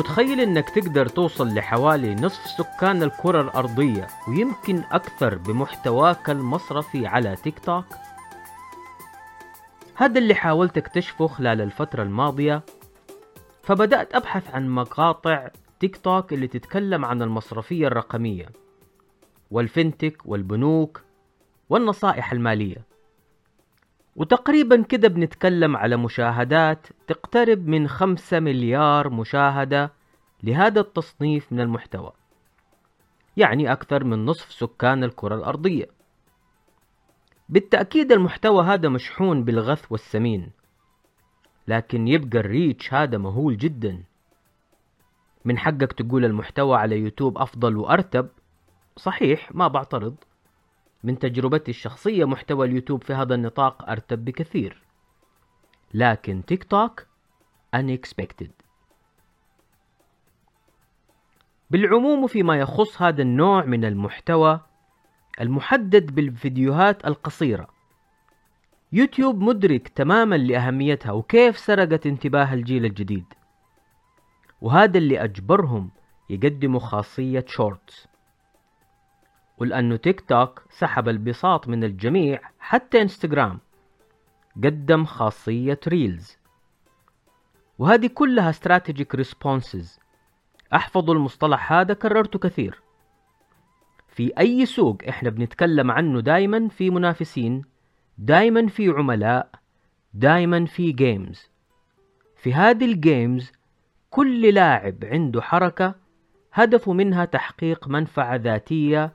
متخيل إنك تقدر توصل لحوالي نصف سكان الكرة الأرضية ويمكن أكثر بمحتواك المصرفي على تيك توك؟ هذا اللي حاولت أكتشفه خلال الفترة الماضية فبدأت أبحث عن مقاطع تيك توك اللي تتكلم عن المصرفية الرقمية والفنتك والبنوك والنصائح المالية وتقريبا كده بنتكلم على مشاهدات تقترب من خمسة مليار مشاهدة لهذا التصنيف من المحتوى يعني أكثر من نصف سكان الكرة الأرضية. بالتأكيد المحتوى هذا مشحون بالغث والسمين لكن يبقى الريتش هذا مهول جدا. من حقك تقول المحتوى على يوتيوب أفضل وأرتب؟ صحيح ما بعترض. من تجربتي الشخصية محتوى اليوتيوب في هذا النطاق أرتب بكثير. لكن تيك توك unexpected. بالعموم فيما يخص هذا النوع من المحتوى المحدد بالفيديوهات القصيرة. يوتيوب مدرك تماما لأهميتها وكيف سرقت انتباه الجيل الجديد. وهذا اللي أجبرهم يقدموا خاصية Shorts ولأنه تيك توك سحب البساط من الجميع حتى إنستغرام. قدم خاصية Reels. وهذه كلها strategic responses احفظوا المصطلح هذا كررته كثير. في أي سوق إحنا بنتكلم عنه دايما في منافسين دايما في عملاء دايما في games في هذه ال games كل لاعب عنده حركة هدفه منها تحقيق منفعة ذاتية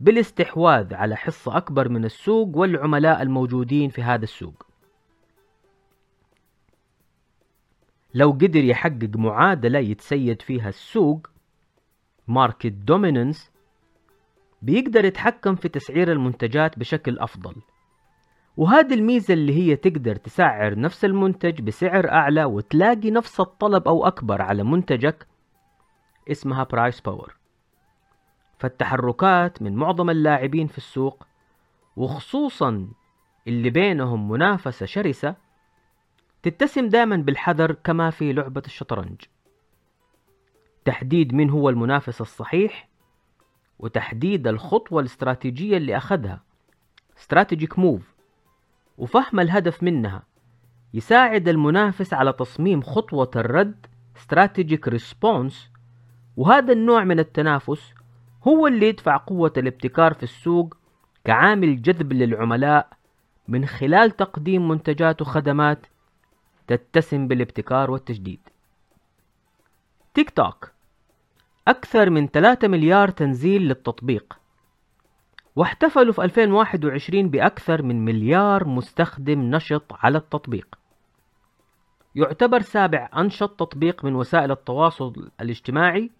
بالاستحواذ على حصة أكبر من السوق والعملاء الموجودين في هذا السوق. لو قدر يحقق معادلة يتسيد فيها السوق market dominance بيقدر يتحكم في تسعير المنتجات بشكل أفضل. وهذه الميزة اللي هي تقدر تسعر نفس المنتج بسعر أعلى وتلاقي نفس الطلب أو أكبر على منتجك اسمها price power فالتحركات من معظم اللاعبين في السوق وخصوصا اللي بينهم منافسة شرسة تتسم دائما بالحذر كما في لعبة الشطرنج. تحديد من هو المنافس الصحيح وتحديد الخطوة الاستراتيجية اللي أخذها. strategic move وفهم الهدف منها. يساعد المنافس على تصميم خطوة الرد استراتيجيك ريسبونس وهذا النوع من التنافس هو اللي يدفع قوة الابتكار في السوق كعامل جذب للعملاء من خلال تقديم منتجات وخدمات تتسم بالابتكار والتجديد. تيك توك أكثر من 3 مليار تنزيل للتطبيق واحتفلوا في 2021 بأكثر من مليار مستخدم نشط على التطبيق. يعتبر سابع أنشط تطبيق من وسائل التواصل الاجتماعي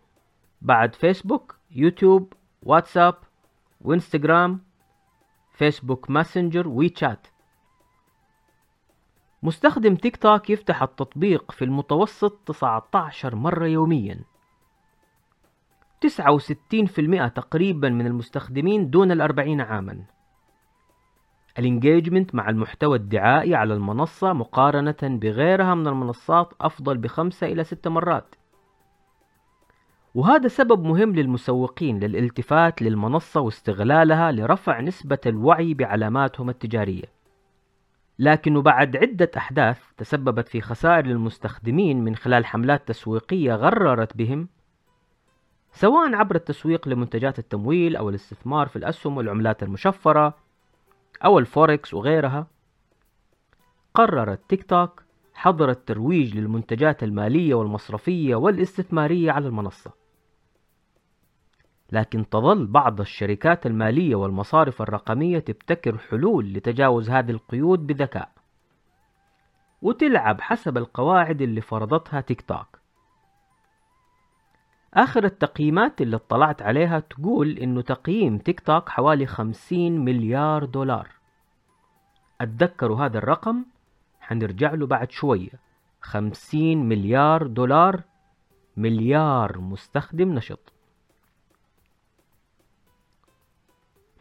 بعد فيسبوك يوتيوب واتساب وانستغرام فيسبوك ماسنجر ويتشات مستخدم تيك توك يفتح التطبيق في المتوسط 19 مرة يوميا. 69% تقريبا من المستخدمين دون الأربعين عاما. الانجيجمنت مع المحتوى الدعائي على المنصة مقارنة بغيرها من المنصات أفضل بخمسة إلى ستة مرات. وهذا سبب مهم للمسوقين للالتفات للمنصة واستغلالها لرفع نسبة الوعي بعلاماتهم التجارية. لكن بعد عدة أحداث تسببت في خسائر للمستخدمين من خلال حملات تسويقية غررت بهم سواء عبر التسويق لمنتجات التمويل أو الاستثمار في الأسهم والعملات المشفرة أو الفوركس وغيرها قررت تيك توك حظر الترويج للمنتجات المالية والمصرفية والاستثمارية على المنصة. لكن تظل بعض الشركات المالية والمصارف الرقمية تبتكر حلول لتجاوز هذه القيود بذكاء. وتلعب حسب القواعد اللي فرضتها تيك توك. آخر التقييمات اللي اطلعت عليها تقول إنه تقييم تيك توك حوالي 50 مليار دولار. أتذكروا هذا الرقم؟ حنرجع له بعد شوية. 50 مليار دولار مليار مستخدم نشط.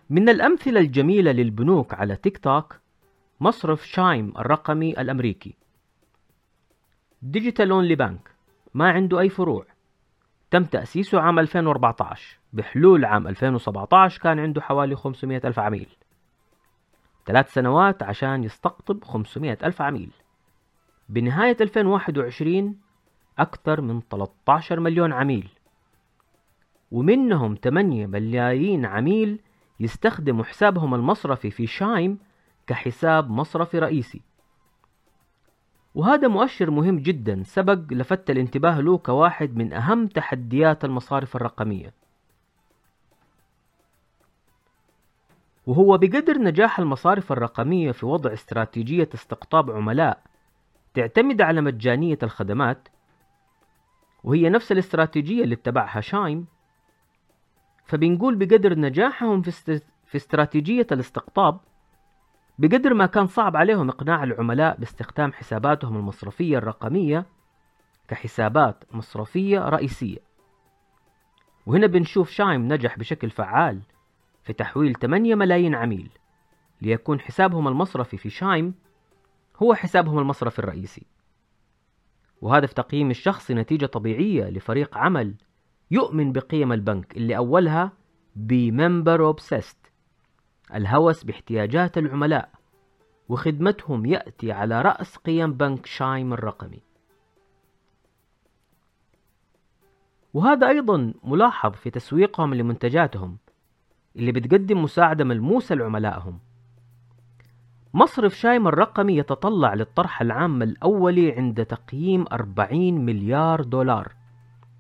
من الأمثلة الجميلة للبنوك على تيك توك مصرف Chime الرقمي الأمريكي. digital only bank ما عنده أي فروع. تم تأسيسه عام 2014 بحلول عام 2017 كان عنده حوالي 500 ألف عميل. ثلاث سنوات عشان يستقطب 500 ألف عميل. بنهاية 2021 أكثر من 13 مليون عميل. ومنهم 8 ملايين عميل يستخدموا حسابهم المصرفي في شايم كحساب مصرفي رئيسي. وهذا مؤشر مهم جدا سبق لفت الانتباه له كواحد من أهم تحديات المصارف الرقمية. وهو بقدر نجاح المصارف الرقمية في وضع استراتيجية استقطاب عملاء تعتمد على مجانية الخدمات وهي نفس الاستراتيجية اللي اتبعها شايم فبنقول بقدر نجاحهم في, في استراتيجية الاستقطاب بقدر ما كان صعب عليهم إقناع العملاء باستخدام حساباتهم المصرفية الرقمية كحسابات مصرفية رئيسية. وهنا بنشوف شايم نجح بشكل فعال في تحويل 8 ملايين عميل ليكون حسابهم المصرفي في شايم هو حسابهم المصرفي الرئيسي. وهذا في تقييم الشخص نتيجة طبيعية لفريق عمل يؤمن بقيم البنك اللي أولها بممبر اوبسيست الهوس باحتياجات العملاء وخدمتهم يأتي على رأس قيم بنك شايم الرقمي. وهذا أيضا ملاحظ في تسويقهم لمنتجاتهم اللي بتقدم مساعدة ملموسة لعملائهم. مصرف شايم الرقمي يتطلع للطرح العام الأولي عند تقييم 40 مليار دولار.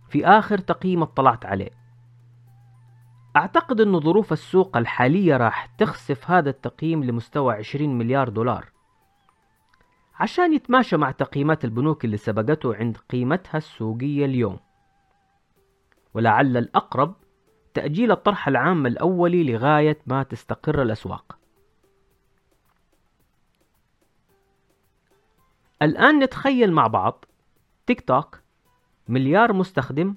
في آخر تقييم اطلعت عليه. أعتقد أن ظروف السوق الحالية راح تخسف هذا التقييم لمستوى 20 مليار دولار. عشان يتماشى مع تقييمات البنوك اللي سبقته عند قيمتها السوقية اليوم. ولعل الأقرب تأجيل الطرح العام الأولي لغاية ما تستقر الأسواق. الآن نتخيل مع بعض تيك توك مليار مستخدم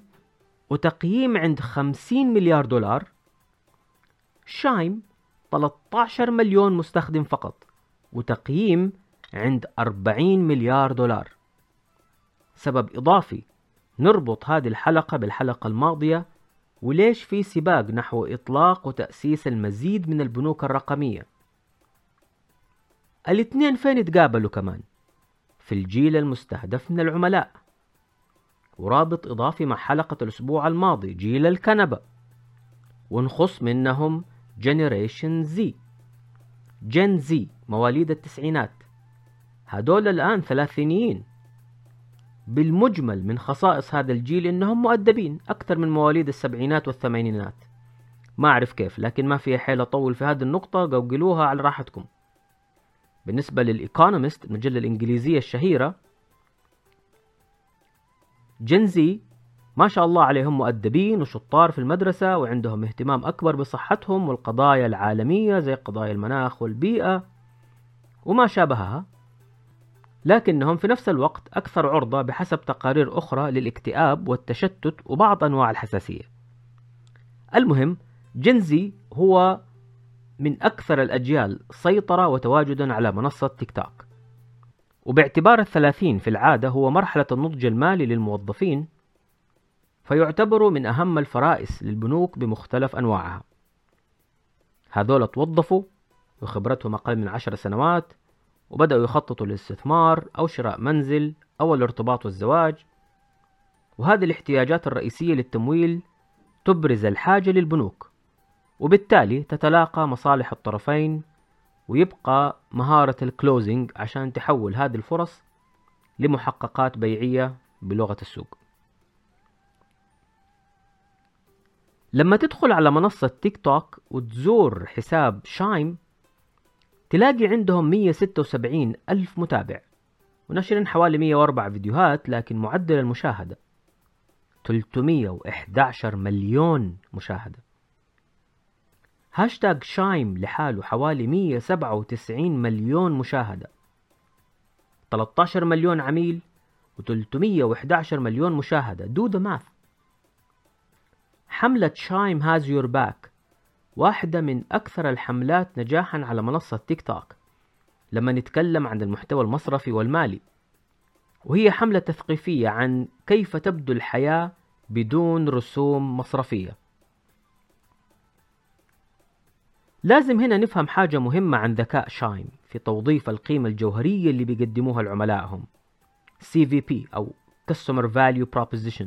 وتقييم عند 50 مليار دولار. شايم 13 مليون مستخدم فقط وتقييم عند 40 مليار دولار. سبب إضافي نربط هذه الحلقة بالحلقة الماضية وليش في سباق نحو إطلاق وتأسيس المزيد من البنوك الرقمية. الاثنين فين تقابلوا كمان؟ في الجيل المستهدف من العملاء. ورابط إضافي مع حلقة الأسبوع الماضي جيل الكنبة. ونخص منهم جنريشن زي جن زي مواليد التسعينات. هدول الآن ثلاثينيين. بالمجمل من خصائص هذا الجيل إنهم مؤدبين أكثر من مواليد السبعينات والثمانينات. ما أعرف كيف لكن ما في حيل أطول في هذه النقطة قوقلوها على راحتكم. بالنسبة للإيكونومست المجلة الإنجليزية الشهيرة جنزي ما شاء الله عليهم مؤدبين وشطار في المدرسة وعندهم اهتمام أكبر بصحتهم والقضايا العالمية زي قضايا المناخ والبيئة وما شابهها. لكنهم في نفس الوقت أكثر عرضة بحسب تقارير أخرى للاكتئاب والتشتت وبعض أنواع الحساسية. المهم جنزي هو من أكثر الأجيال سيطرة وتواجدا على منصة تيك توك. وباعتبار الثلاثين في العادة هو مرحلة النضج المالي للموظفين فيعتبر من أهم الفرائس للبنوك بمختلف أنواعها. هذول توظفوا وخبرتهم أقل من عشر سنوات وبدأوا يخططوا للاستثمار أو شراء منزل أو الارتباط والزواج وهذه الاحتياجات الرئيسية للتمويل تبرز الحاجة للبنوك وبالتالي تتلاقى مصالح الطرفين ويبقى مهارة الكلوزنج عشان تحول هذه الفرص لمحققات بيعية بلغة السوق. لما تدخل على منصة تيك توك وتزور حساب Chime تلاقي عندهم 176 ألف متابع ونشرين حوالي 104 فيديوهات لكن معدل المشاهدة 311 مليون مشاهدة. هاشتاج Chime لحاله حوالي 197 مليون مشاهدة. 13 مليون عميل و311 مليون مشاهدة. do the math حملة Chime has your back واحدة من أكثر الحملات نجاحا على منصة تيك توك لما نتكلم عن المحتوى المصرفي والمالي. وهي حملة تثقيفية عن كيف تبدو الحياة بدون رسوم مصرفية. لازم هنا نفهم حاجة مهمة عن ذكاء Chime في توظيف القيمة الجوهرية اللي بيقدموها لعملائهم. CVP أو Customer Value Proposition.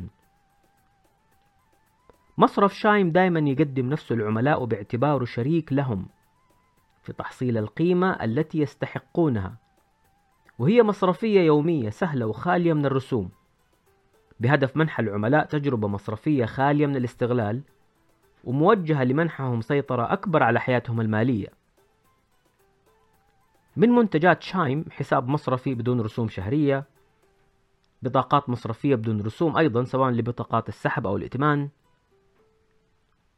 مصرف شايم دائما يقدم نفسه للعملاء باعتباره شريك لهم في تحصيل القيمة التي يستحقونها. وهي مصرفية يومية سهلة وخالية من الرسوم. بهدف منح العملاء تجربة مصرفية خالية من الاستغلال. وموجهة لمنحهم سيطرة أكبر على حياتهم المالية. من منتجات شايم حساب مصرفي بدون رسوم شهرية بطاقات مصرفية بدون رسوم أيضا سواء لبطاقات السحب أو الائتمان.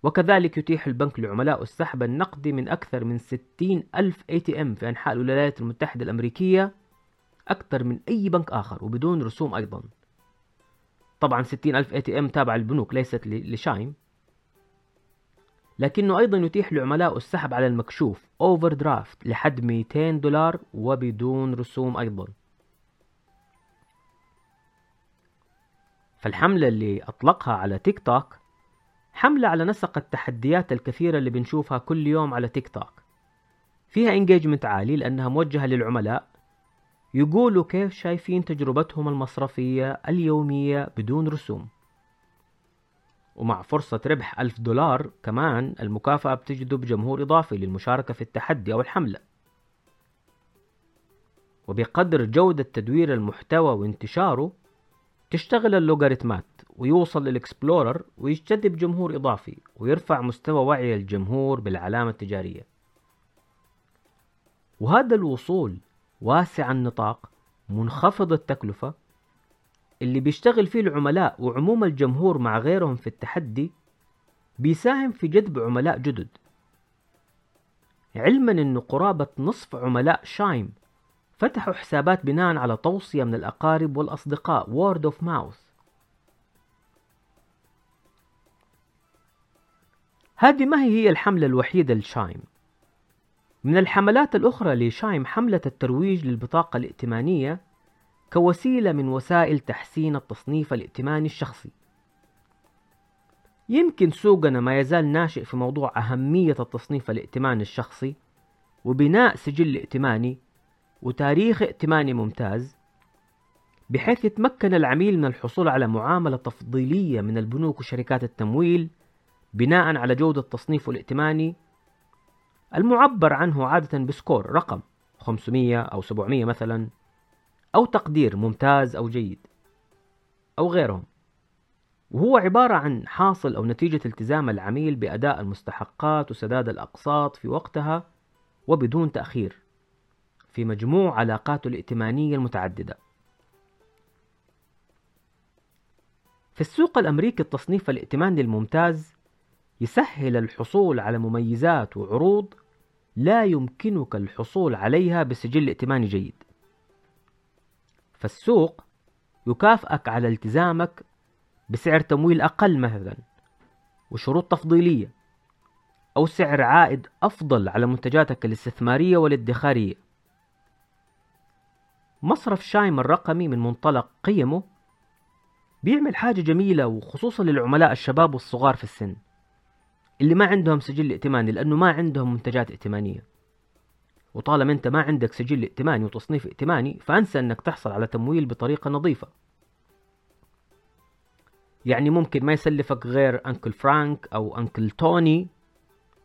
وكذلك يتيح البنك لعملائه السحب النقدي من أكثر من 60 ألف ATM في أنحاء الولايات المتحدة الأمريكية أكثر من أي بنك آخر وبدون رسوم أيضا. طبعا 60 ألف ATM تابعة للبنوك ليست لشايم. لكنه أيضا يتيح لعملائه السحب على المكشوف overdraft لحد 200 دولار وبدون رسوم أيضا. فالحملة اللي أطلقها على تيك توك حملة على نسق التحديات الكثيرة اللي بنشوفها كل يوم على تيك توك. فيها engagement عالي لأنها موجهة للعملاء يقولوا كيف شايفين تجربتهم المصرفية اليومية بدون رسوم. ومع فرصة ربح ألف دولار كمان المكافأة بتجذب جمهور إضافي للمشاركة في التحدي أو الحملة. وبقدر جودة تدوير المحتوى وانتشاره تشتغل اللوغاريتمات ويوصل للإكسبلورر ويجتذب جمهور إضافي ويرفع مستوى وعي الجمهور بالعلامة التجارية. وهذا الوصول واسع النطاق منخفض التكلفة اللي بيشتغل فيه العملاء وعموم الجمهور مع غيرهم في التحدي بيساهم في جذب عملاء جدد. علما انه قرابة نصف عملاء شايم فتحوا حسابات بناء على توصية من الأقارب والأصدقاء word of mouth. هذه ما هي هي الحملة الوحيدة لشايم؟ من الحملات الأخرى لشايم حملة الترويج للبطاقة الائتمانية كوسيلة من وسائل تحسين التصنيف الائتماني الشخصي. يمكن سوقنا ما يزال ناشئ في موضوع أهمية التصنيف الائتماني الشخصي وبناء سجل ائتماني وتاريخ ائتماني ممتاز بحيث يتمكن العميل من الحصول على معاملة تفضيلية من البنوك وشركات التمويل بناء على جودة تصنيفه الائتماني المعبر عنه عادة بسكور رقم 500 أو 700 مثلا. أو تقدير ممتاز أو جيد أو غيرهم. وهو عبارة عن حاصل أو نتيجة التزام العميل بأداء المستحقات وسداد الأقساط في وقتها وبدون تأخير في مجموع علاقاته الائتمانية المتعددة. في السوق الأمريكي التصنيف الائتماني الممتاز يسهل الحصول على مميزات وعروض لا يمكنك الحصول عليها بسجل ائتماني جيد. فالسوق يكافئك على التزامك بسعر تمويل أقل مثلا وشروط تفضيلية أو سعر عائد أفضل على منتجاتك الاستثمارية والادخارية. مصرف شايم الرقمي من منطلق قيمه بيعمل حاجة جميلة وخصوصا للعملاء الشباب والصغار في السن اللي ما عندهم سجل ائتماني لأنه ما عندهم منتجات ائتمانية. وطالما أنت ما عندك سجل ائتماني وتصنيف ائتماني فأنسى أنك تحصل على تمويل بطريقة نظيفة. يعني ممكن ما يسلفك غير أنكل فرانك أو أنكل توني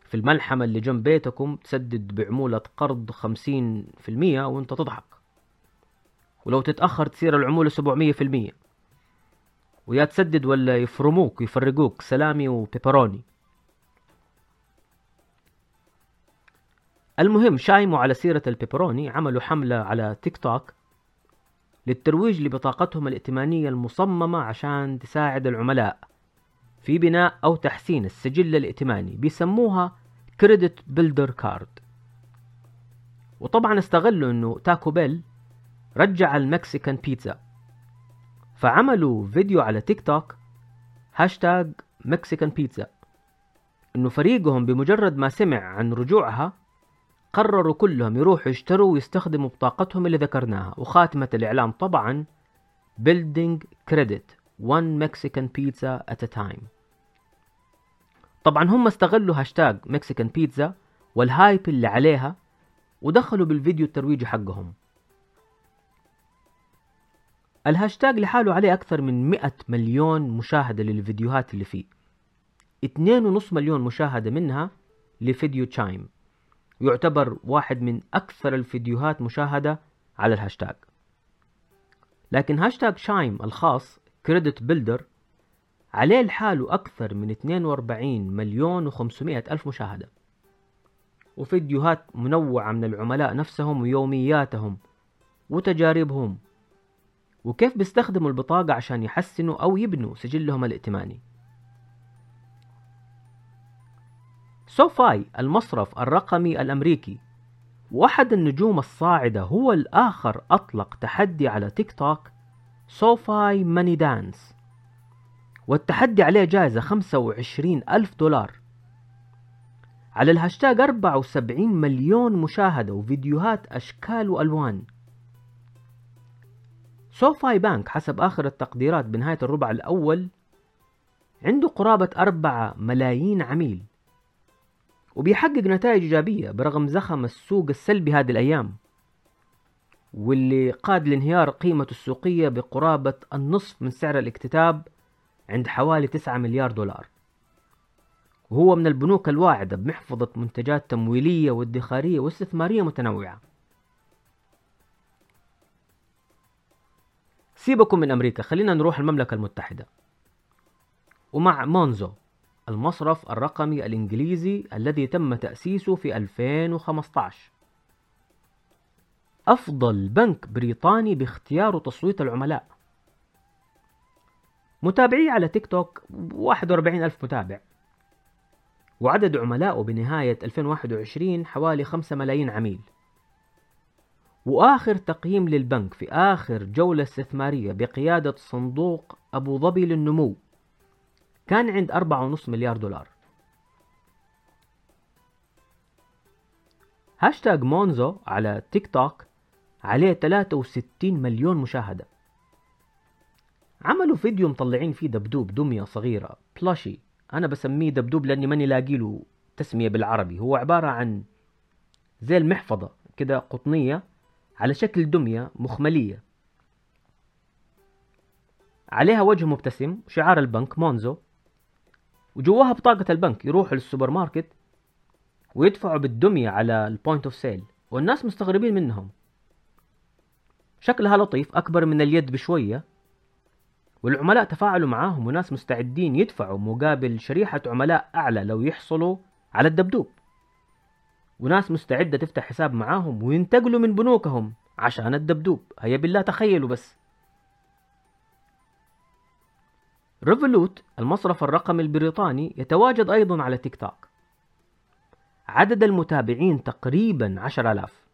في الملحمة اللي جنب بيتكم تسدد بعمولة قرض خمسين في المية وأنت تضحك. ولو تتأخر تصير العمولة سبعمية في المية. ويا تسدد ولا يفرموك ويفرقوك سلامي وبيبروني. المهم Chime وعلى سيرة البيبروني عملوا حملة على تيك توك للترويج لبطاقتهم الائتمانية المصممة عشان تساعد العملاء في بناء أو تحسين السجل الائتماني. بيسموها credit builder card وطبعا استغلوا إنه Taco Bell رجع ال Mexican pizza. فعملوا فيديو على تيك توك هاشتاج Mexican pizza. إنه فريقهم بمجرد ما سمع عن رجوعها قرروا كلهم يروحوا يشتروا ويستخدموا بطاقتهم اللي ذكرناها. وخاتمة الإعلان طبعا Building Credit one Mexican pizza at a time. طبعا هم استغلوا هاشتاج Mexican pizza وال hype اللي عليها ودخلوا بالفيديو الترويجي حقهم. الهاشتاج لحاله عليه أكثر من 100 مليون مشاهدة للفيديوهات اللي فيه. 2.5 مليون مشاهدة منها لفيديو Chime. يعتبر واحد من أكثر الفيديوهات مشاهدة على الهاشتاج. لكن هاشتاج Chime الخاص Credit Builder عليه لحاله أكثر من 42 مليون و500 ألف مشاهدة. وفيديوهات منوعة من العملاء نفسهم ويومياتهم وتجاربهم. وكيف بيستخدموا البطاقة عشان يحسنوا أو يبنوا سجلهم الائتماني؟ SoFi المصرف الرقمي الأمريكي. وأحد النجوم الصاعدة هو الآخر أطلق تحدي على تيك توك SoFi Money Dance. والتحدي عليه جائزة 25 ألف دولار. على الهاشتاج 74 مليون مشاهدة وفيديوهات أشكال وألوان. SoFi Bank حسب آخر التقديرات بنهاية الربع الأول عنده قرابة أربعة ملايين عميل. وبيحقق نتائج إيجابية برغم زخم السوق السلبي هذه الأيام واللي قاد لانهيار قيمته السوقية بقرابة النصف من سعر الاكتتاب عند حوالي 9 مليار دولار. وهو من البنوك الواعدة بمحفظة منتجات تمويلية وادخارية واستثمارية متنوعة. سيبكم من أمريكا خلينا نروح المملكة المتحدة. ومع مونزو المصرف الرقمي الإنجليزي الذي تم تأسيسه في 2015 أفضل بنك بريطاني باختيار تصويت العملاء. متابعيه على تيك توك 41 ألف متابع. وعدد عملائه بنهاية 2021 حوالي 5 ملايين عميل. وآخر تقييم للبنك في آخر جولة استثمارية بقيادة صندوق أبو ظبي للنمو. كان عند 4.5 مليار دولار. هاشتاج Monzo على تيك توك عليه 63 مليون مشاهدة. عملوا فيديو مطلعين فيه دبدوب دمية صغيرة plushie أنا بسميه دبدوب لأني ماني لاقي له تسمية بالعربي. هو عبارة عن زي المحفظة كده قطنية على شكل دمية مخملية. عليها وجه مبتسم وشعار البنك Monzo. وجواها بطاقة البنك يروحوا للسوبر ماركت ويدفعوا بالدمية على ال point of sale والناس مستغربين منهم. شكلها لطيف أكبر من اليد بشوية. والعملاء تفاعلوا معاهم وناس مستعدين يدفعوا مقابل شريحة عملاء أعلى لو يحصلوا على الدبدوب. وناس مستعدة تفتح حساب معاهم وينتقلوا من بنوكهم عشان الدبدوب. هيا بالله تخيلوا بس. ريفولوت المصرف الرقمي البريطاني يتواجد أيضا على تيك توك. عدد المتابعين تقريبا عشر ألاف.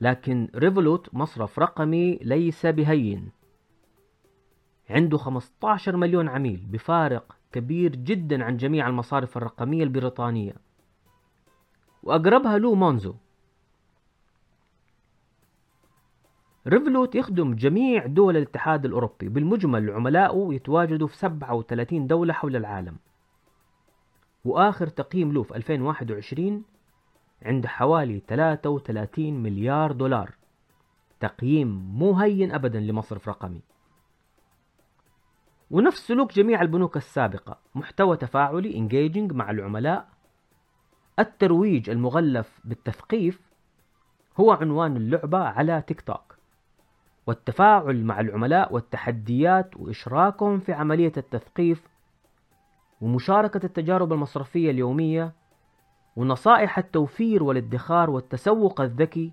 لكن Revolut مصرف رقمي ليس بهين. عنده 15 مليون عميل بفارق كبير جدا عن جميع المصارف الرقمية البريطانية. وأقربها له Monzo. Revolut يخدم جميع دول الاتحاد الأوروبي بالمجمل عملاؤه يتواجدوا في 37 دولة حول العالم. وآخر تقييم له في 2021 عند حوالي 33 مليار دولار. تقييم مو هين أبدا لمصرف رقمي. ونفس سلوك جميع البنوك السابقة محتوى تفاعلي engaging مع العملاء. الترويج المغلف بالتثقيف هو عنوان اللعبة على تيك توك. والتفاعل مع العملاء والتحديات وإشراكهم في عملية التثقيف ومشاركة التجارب المصرفية اليومية ونصائح التوفير والادخار والتسوق الذكي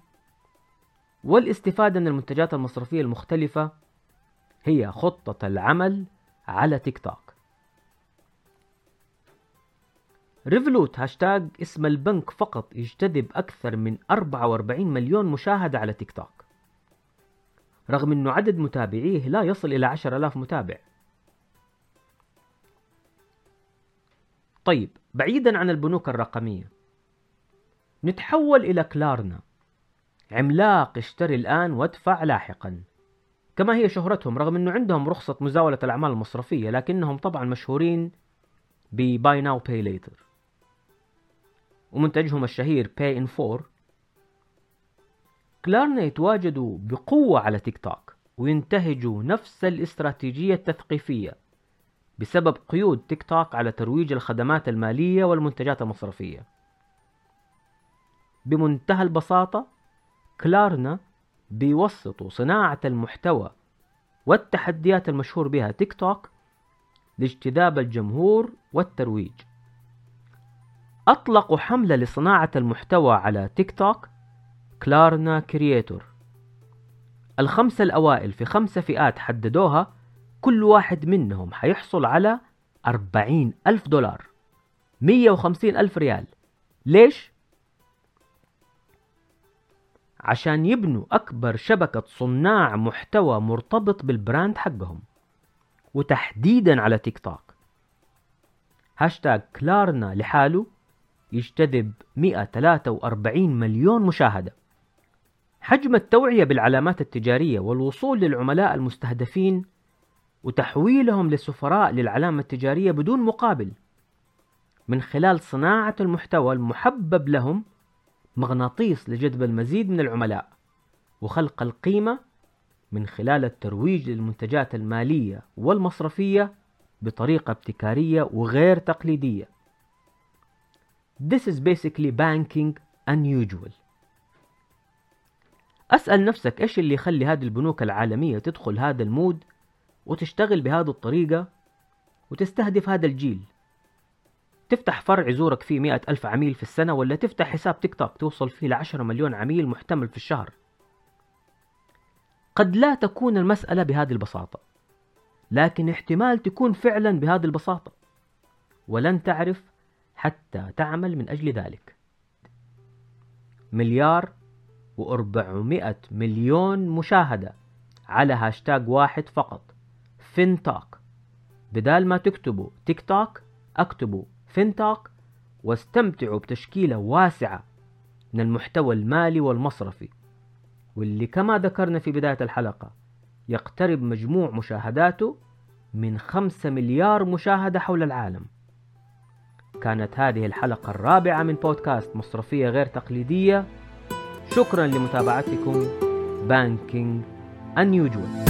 والاستفادة من المنتجات المصرفية المختلفة هي خطة العمل على تيك توك. Revolut هاشتاج اسم البنك فقط يجتذب أكثر من 44 مليون مشاهدة على تيك توك. رغم أنه عدد متابعيه لا يصل إلى 10000 متابع. طيب بعيدا عن البنوك الرقمية نتحول إلى كلارنا. عملاق اشتري الآن وادفع لاحقا. كما هي شهرتهم رغم أنه عندهم رخصة مزاولة الأعمال المصرفية لكنهم طبعا مشهورين ب Buy Now Pay Later. ومنتجهم الشهير Pay in 4 كلارنا يتواجدوا بقوة على تيك توك وينتهجوا نفس الاستراتيجية التثقيفية بسبب قيود تيك توك على ترويج الخدمات المالية والمنتجات المصرفية. بمنتهى البساطة Klarna بيوسطوا صناعة المحتوى والتحديات المشهور بها تيك توك لاجتذاب الجمهور والترويج. أطلقوا حملة لصناعة المحتوى على تيك توك Klarna Creator. الخمسة الأوائل في خمسة فئات حددوها كل واحد منهم حيحصل على أربعين ألف دولار. مية وخمسين ألف ريال. ليش؟ عشان يبنوا أكبر شبكة صناع محتوى مرتبط بال brand حقهم. وتحديدا على تيك توك. هاشتاج Klarna لحاله يجتذب 143 مليون مشاهدة. حجم التوعية بالعلامات التجارية والوصول للعملاء المستهدفين وتحويلهم لسفراء للعلامة التجارية بدون مقابل من خلال صناعة المحتوى المحبب لهم مغناطيس لجذب المزيد من العملاء وخلق القيمة من خلال الترويج للمنتجات المالية والمصرفية بطريقة ابتكارية وغير تقليدية. This is basically banking unusual. أسأل نفسك إيش اللي يخلي هذه البنوك العالمية تدخل هذا المود وتشتغل بهذه الطريقة وتستهدف هذا الجيل؟ تفتح فرع يزورك فيه مئة ألف عميل في السنة ولا تفتح حساب تيك توك توصل فيه لعشرة مليون عميل محتمل في الشهر؟ قد لا تكون المسألة بهذه البساطة لكن احتمال تكون فعلا بهذه البساطة ولن تعرف حتى تعمل من أجل ذلك. مليار وأربعمائة مليون مشاهدة على هاشتاج واحد فقط. FinTok. بدال ما تكتبوا تيك توك اكتبوا FinTok واستمتعوا بتشكيلة واسعة من المحتوى المالي والمصرفي. واللي كما ذكرنا في بداية الحلقة يقترب مجموع مشاهداته من خمسة مليار مشاهدة حول العالم. كانت هذه الحلقة الرابعة من بودكاست مصرفية غير تقليدية. شكرا لمتابعتكم بانكينج unusual